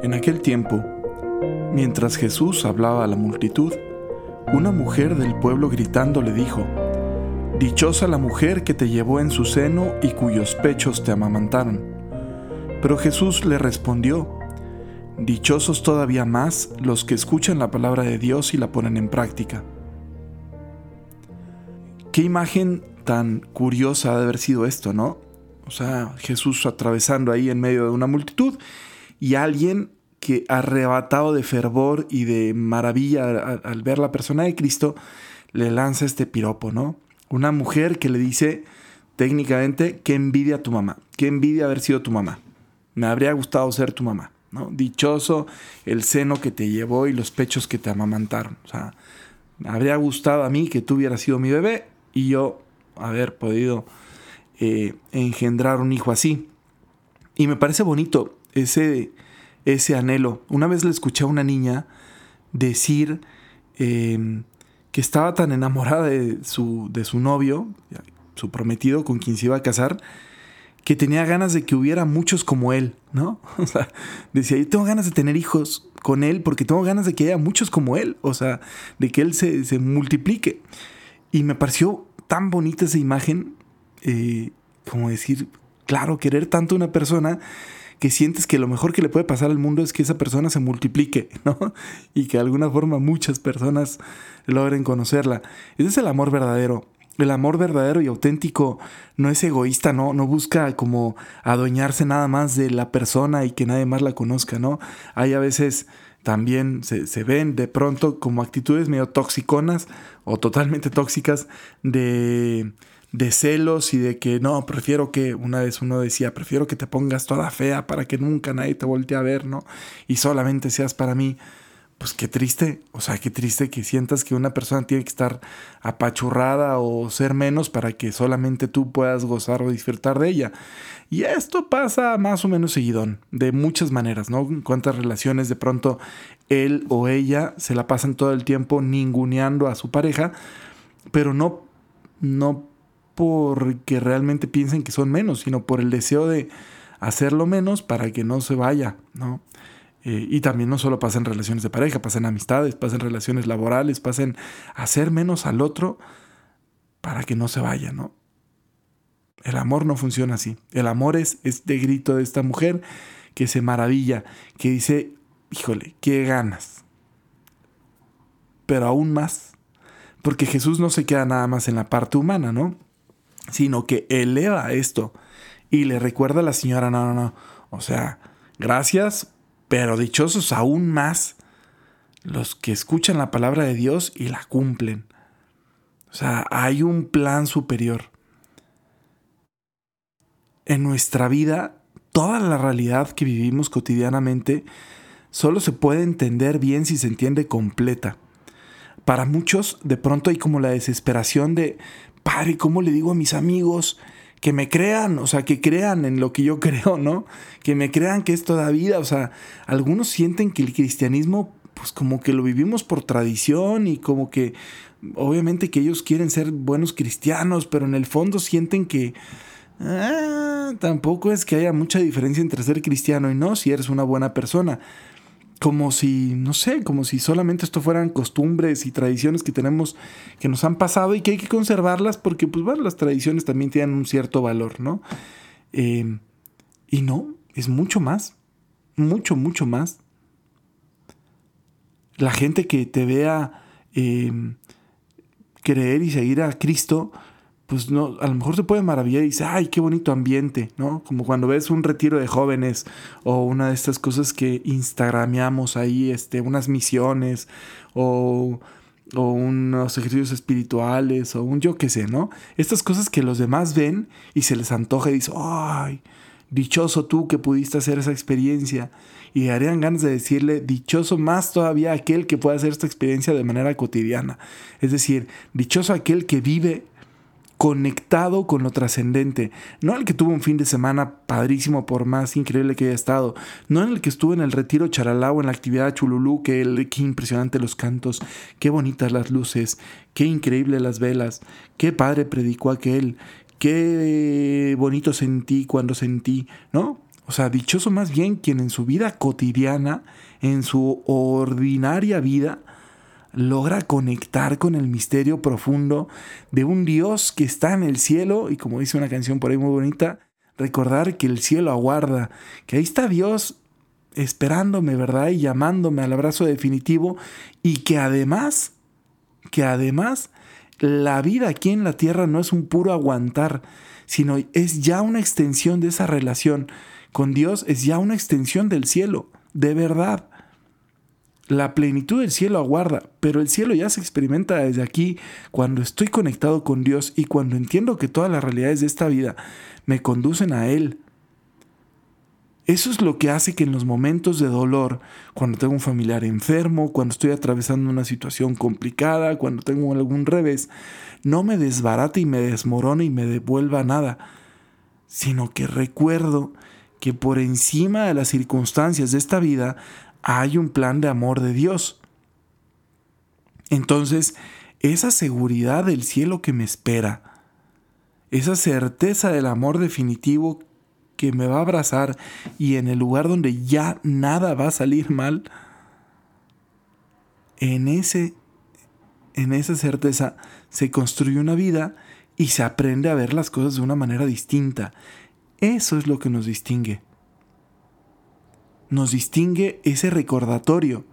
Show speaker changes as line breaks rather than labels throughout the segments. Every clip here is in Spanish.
En aquel tiempo, mientras Jesús hablaba a la multitud, una mujer del pueblo gritando le dijo, Dichosa la mujer que te llevó en su seno y cuyos pechos te amamantaron. Pero Jesús le respondió, Dichosos todavía más los que escuchan la palabra de Dios y la ponen en práctica. Qué imagen tan curiosa ha de haber sido esto, ¿no? O sea, Jesús atravesando ahí en medio de una multitud y alguien que arrebatado de fervor y de maravilla al, ver la persona de Cristo, le lanza este piropo, ¿no? Una mujer que le dice técnicamente, qué envidia tu mamá, qué envidia haber sido tu mamá. Me habría gustado ser tu mamá, ¿no? Dichoso el seno que te llevó y los pechos que te amamantaron. O sea, me habría gustado a mí que tú hubieras sido mi bebé y yo haber podido eh, engendrar un hijo así. Y me parece bonito ese, ese anhelo. Una vez le escuché a una niña decir em, que estaba tan enamorada de su, de su novio, su prometido con quien se iba a casar, que tenía ganas de que hubiera muchos como él, ¿no? O sea, decía, yo tengo ganas de tener hijos con él porque tengo ganas de que haya muchos como él, o sea, de que él se, se multiplique. Y me pareció tan bonita esa imagen, eh, como decir, claro, querer tanto a una persona que sientes que lo mejor que le puede pasar al mundo es que esa persona se multiplique, ¿no? Y que de alguna forma muchas personas logren conocerla. Ese es el amor verdadero. El amor verdadero y auténtico no es egoísta, no, no busca como adueñarse nada más de la persona y que nadie más la conozca, ¿no? Hay a veces también se, se, ven de pronto como actitudes medio toxiconas o totalmente tóxicas de de celos y de que no, prefiero que, una vez uno decía, prefiero que te pongas toda fea para que nunca nadie te voltee a ver, ¿no? Y solamente seas para mí. Pues qué triste, o sea, qué triste que sientas que una persona tiene que estar apachurrada o ser menos para que solamente tú puedas gozar o disfrutar de ella. Y esto pasa más o menos seguidón, de muchas maneras, ¿no? Cuántas relaciones de pronto él o ella se la pasan todo el tiempo ninguneando a su pareja, pero no, no porque realmente piensen que son menos, sino por el deseo de hacerlo menos para que no se vaya, ¿no? Eh, y también no solo pasa en relaciones de pareja, pasa en amistades, pasa en relaciones laborales, pasa en hacer menos al otro para que no se vaya, ¿no? El amor no funciona así. El amor es este grito de esta mujer que se maravilla, que dice, híjole, qué ganas. Pero aún más, porque Jesús no se queda nada más en la parte humana, ¿no? Sino que eleva esto y le recuerda a la señora, no, no, no, o sea, gracias, pero dichosos aún más los que escuchan la palabra de Dios y la cumplen. O sea, hay un plan superior. En nuestra vida, toda la realidad que vivimos cotidianamente solo se puede entender bien si se entiende completa. Para muchos, de pronto hay como la desesperación de, padre, ¿cómo le digo a mis amigos que me crean? O sea, que crean en lo que yo creo, ¿no? Que me crean que es toda vida. O sea, algunos sienten que el cristianismo, pues como que lo vivimos por tradición y como que, obviamente que ellos quieren ser buenos cristianos, pero en el fondo sienten que... Ah, tampoco es que haya mucha diferencia entre ser cristiano y no si eres una buena persona como si, no sé, como si solamente esto fueran costumbres y tradiciones que tenemos, que nos han pasado y que hay que conservarlas porque, pues bueno, las tradiciones también tienen un cierto valor, ¿no? Eh, y no, es mucho más, mucho, mucho más. La gente que te vea eh, creer y seguir a Cristo, pues no, a lo mejor se puede maravillar y dice, ay, qué bonito ambiente, ¿no? Como cuando ves un retiro de jóvenes o una de estas cosas que instagrameamos ahí, este, unas misiones o, o unos ejercicios espirituales o un yo qué sé, ¿no? Estas cosas que los demás ven y se les antoja y dicen, ay, dichoso tú que pudiste hacer esa experiencia. Y harían ganas de decirle, dichoso más todavía aquel que pueda hacer esta experiencia de manera cotidiana. Es decir, dichoso aquel que vive conectado con lo trascendente, no el que tuvo un fin de semana padrísimo por más increíble que haya estado, no en el que estuvo en el retiro charalao en la actividad chululú, que el, qué impresionante los cantos, qué bonitas las luces, qué increíble las velas, qué padre predicó aquel, qué bonito sentí cuando sentí, ¿no? O sea, dichoso más bien quien en su vida cotidiana, en su ordinaria vida, logra conectar con el misterio profundo de un Dios que está en el cielo y como dice una canción por ahí muy bonita, recordar que el cielo aguarda, que ahí está Dios esperándome, ¿verdad? Y llamándome al abrazo definitivo y que además, que además la vida aquí en la tierra no es un puro aguantar, sino es ya una extensión de esa relación con Dios, es ya una extensión del cielo, de verdad. La plenitud del cielo aguarda, pero el cielo ya se experimenta desde aquí cuando estoy conectado con Dios y cuando entiendo que todas las realidades de esta vida me conducen a Él. Eso es lo que hace que en los momentos de dolor, cuando tengo un familiar enfermo, cuando estoy atravesando una situación complicada, cuando tengo algún revés, no me desbarate y me desmorone y me devuelva nada, sino que recuerdo que por encima de las circunstancias de esta vida hay un plan de amor de Dios. Entonces, esa seguridad del cielo que me espera, esa certeza del amor definitivo que me va a abrazar y en el lugar donde ya nada va a salir mal, en ese en esa certeza se construye una vida y se aprende a ver las cosas de una manera distinta. Eso es lo que nos distingue. Nos distingue ese recordatorio,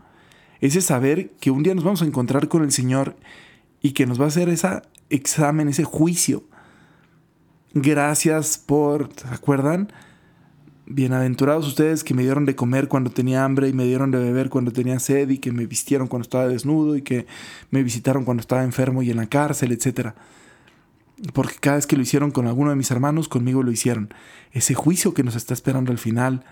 ese saber que un día nos vamos a encontrar con el Señor y que nos va a hacer ese examen, ese juicio Gracias por, ¿se acuerdan? Bienaventurados ustedes que me dieron de comer cuando tenía hambre y me dieron de beber cuando tenía sed y que me vistieron cuando estaba desnudo y que me visitaron cuando estaba enfermo y en la cárcel, etc. Porque cada vez que lo hicieron con alguno de mis hermanos, conmigo lo hicieron. Ese juicio que nos está esperando al final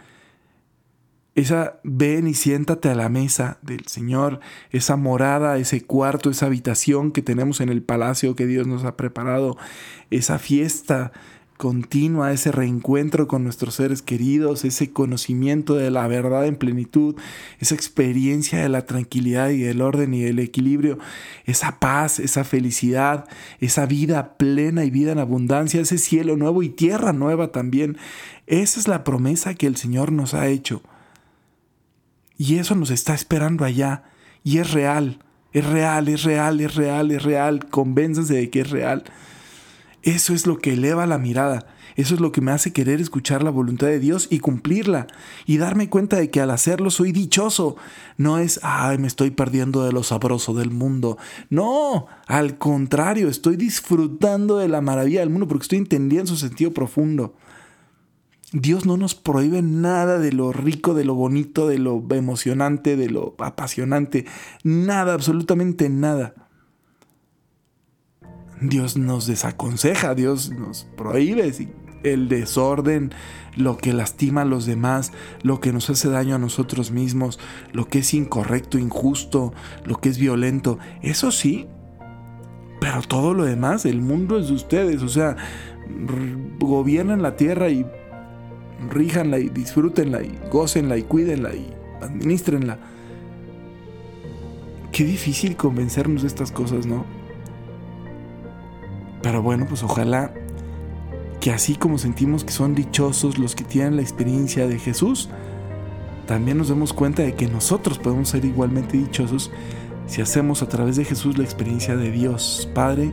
esa ven y siéntate a la mesa del Señor, esa morada, ese cuarto, esa habitación que tenemos en el palacio que Dios nos ha preparado, esa fiesta continua, ese reencuentro con nuestros seres queridos, ese conocimiento de la verdad en plenitud, esa experiencia de la tranquilidad y del orden y del equilibrio, esa paz, esa felicidad, esa vida plena y vida en abundancia, ese cielo nuevo y tierra nueva también. Esa es la promesa que el Señor nos ha hecho. Y eso nos está esperando allá. Y es real, es real, es real, es real, es real. Convénzanse de que es real. Eso es lo que eleva la mirada. Eso es lo que me hace querer escuchar la voluntad de Dios y cumplirla. Y darme cuenta de que al hacerlo soy dichoso. No es, ay, me estoy perdiendo de lo sabroso del mundo. No, al contrario, estoy disfrutando de la maravilla del mundo porque estoy entendiendo su sentido profundo. Dios no nos prohíbe nada de lo rico, de lo bonito, de lo emocionante, de lo apasionante. Nada, absolutamente nada. Dios nos desaconseja, Dios nos prohíbe el desorden, lo que lastima a los demás, lo que nos hace daño a nosotros mismos, lo que es incorrecto, injusto, lo que es violento. Eso sí, pero todo lo demás, el mundo es de ustedes, o sea, gobiernan la tierra y ríjanla y disfrútenla y gócenla y cuídenla y administrenla. Qué difícil convencernos de estas cosas, ¿no? Pero bueno, pues ojalá que así como sentimos que son dichosos los que tienen la experiencia de Jesús, también nos demos cuenta de que nosotros podemos ser igualmente dichosos si hacemos a través de Jesús la experiencia de Dios Padre,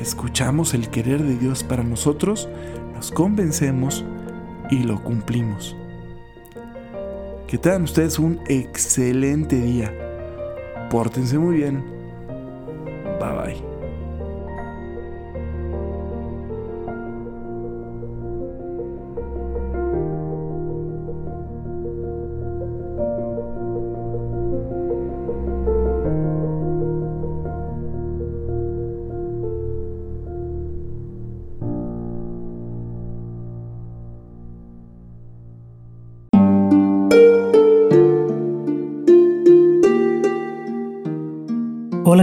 escuchamos el querer de Dios para nosotros, nos convencemos y lo cumplimos. Que tengan ustedes un excelente día. Pórtense muy bien.